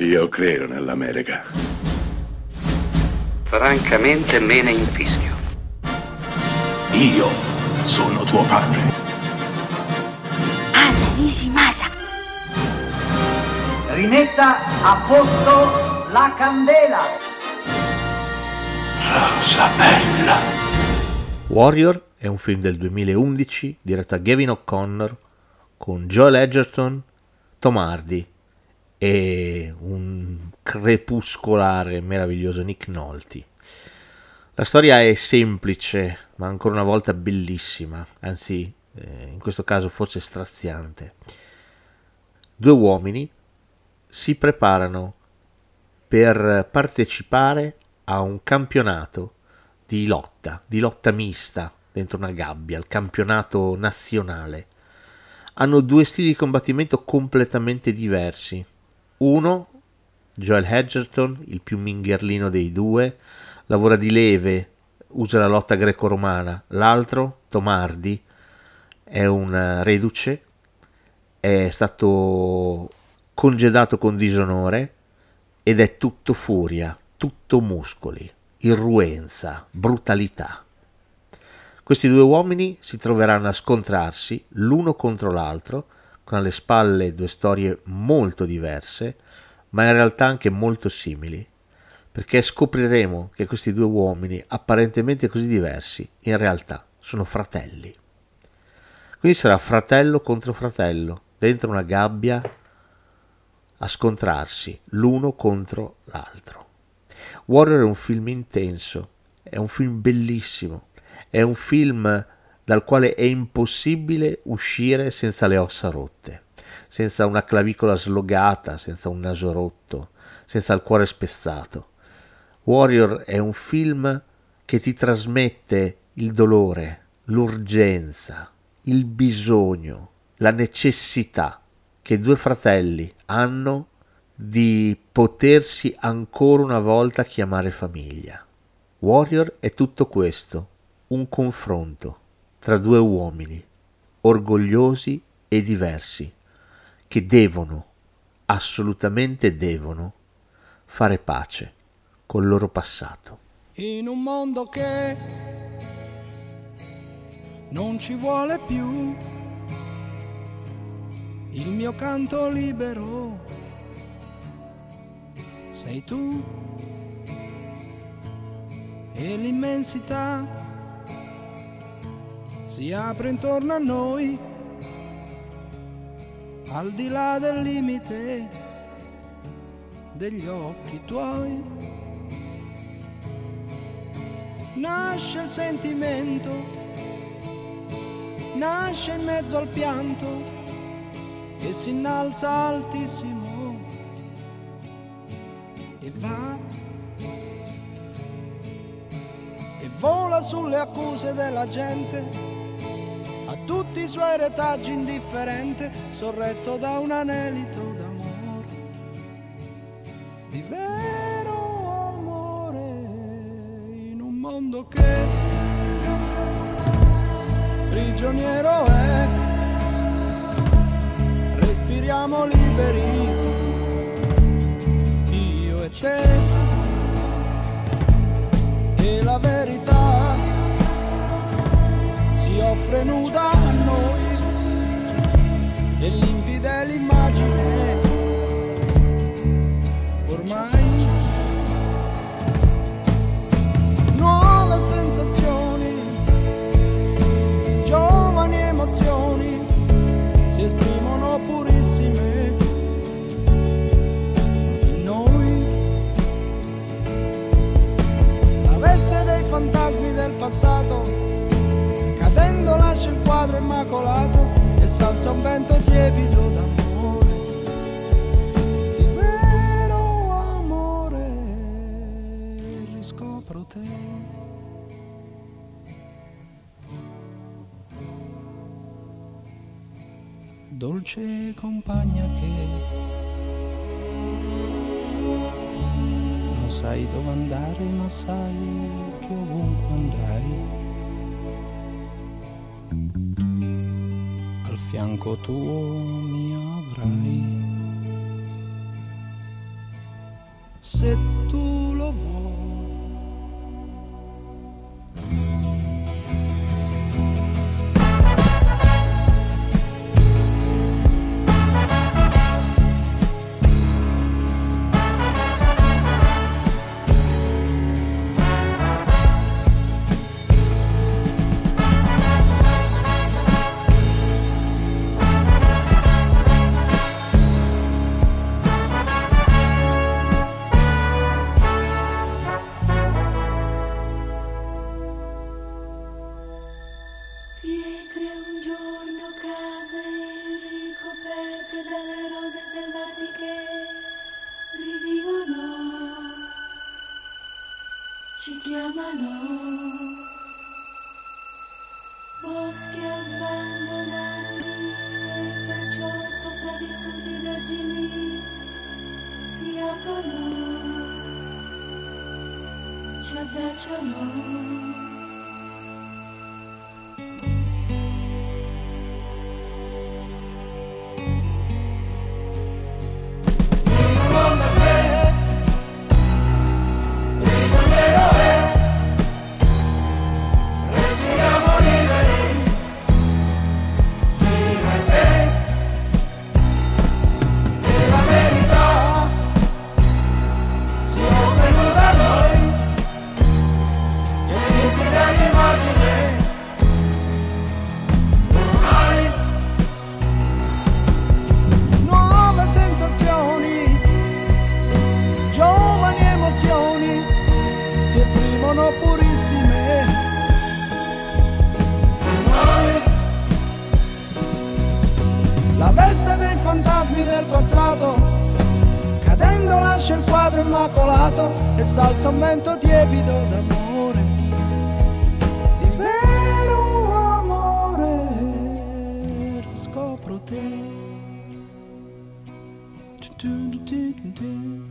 Io credo nell'America. Francamente me ne infischio. Io sono tuo padre. Anna Nishimasa. Rimetta a posto la candela. Rosa bella. Warrior è un film del 2011 diretto da Gavin O'Connor con Joel Edgerton, Tom Hardy e un crepuscolare meraviglioso Nick Nolte. La storia è semplice, ma ancora una volta bellissima, anzi, eh, in questo caso forse straziante. Due uomini si preparano per partecipare a un campionato di lotta, di lotta mista dentro una gabbia, il campionato nazionale. Hanno due stili di combattimento completamente diversi. Uno, Joel Hedgerton, il più mingherlino dei due, lavora di leve, usa la lotta greco-romana. L'altro, Tomardi, è un reduce, è stato congedato con disonore ed è tutto furia, tutto muscoli, irruenza, brutalità. Questi due uomini si troveranno a scontrarsi l'uno contro l'altro, con alle spalle due storie molto diverse, ma in realtà anche molto simili, perché scopriremo che questi due uomini, apparentemente così diversi, in realtà sono fratelli. Quindi sarà fratello contro fratello, dentro una gabbia, a scontrarsi l'uno contro l'altro. Warrior è un film intenso, è un film bellissimo, è un film dal quale è impossibile uscire senza le ossa rotte, senza una clavicola slogata, senza un naso rotto, senza il cuore spezzato. Warrior è un film che ti trasmette il dolore, l'urgenza, il bisogno, la necessità che due fratelli hanno di potersi ancora una volta chiamare famiglia. Warrior è tutto questo, un confronto tra due uomini orgogliosi e diversi che devono, assolutamente devono, fare pace col loro passato. In un mondo che non ci vuole più il mio canto libero sei tu e l'immensità si apre intorno a noi, al di là del limite degli occhi tuoi. Nasce il sentimento, nasce in mezzo al pianto e si innalza altissimo e va e vola sulle accuse della gente tutti i suoi retaggi indifferente, sorretto da un anelito d'amore, di vero amore, in un mondo che prigioniero è, respiriamo liberi, vento tiepido d'amore, di vero amore, riscopro te. Dolce compagna che non sai dove andare ma sai che ovunque andrai fianco tuo mi avrai. Se tu lo vuoi. Chiamano, boschi abbandonati e perciò sopravvissuti vergini si aprono, ci abbracciano. Quadro immacolato e salza un vento tiepido d'amore, di vero amore, scopro te. Tu-tu-tu-tu-tu.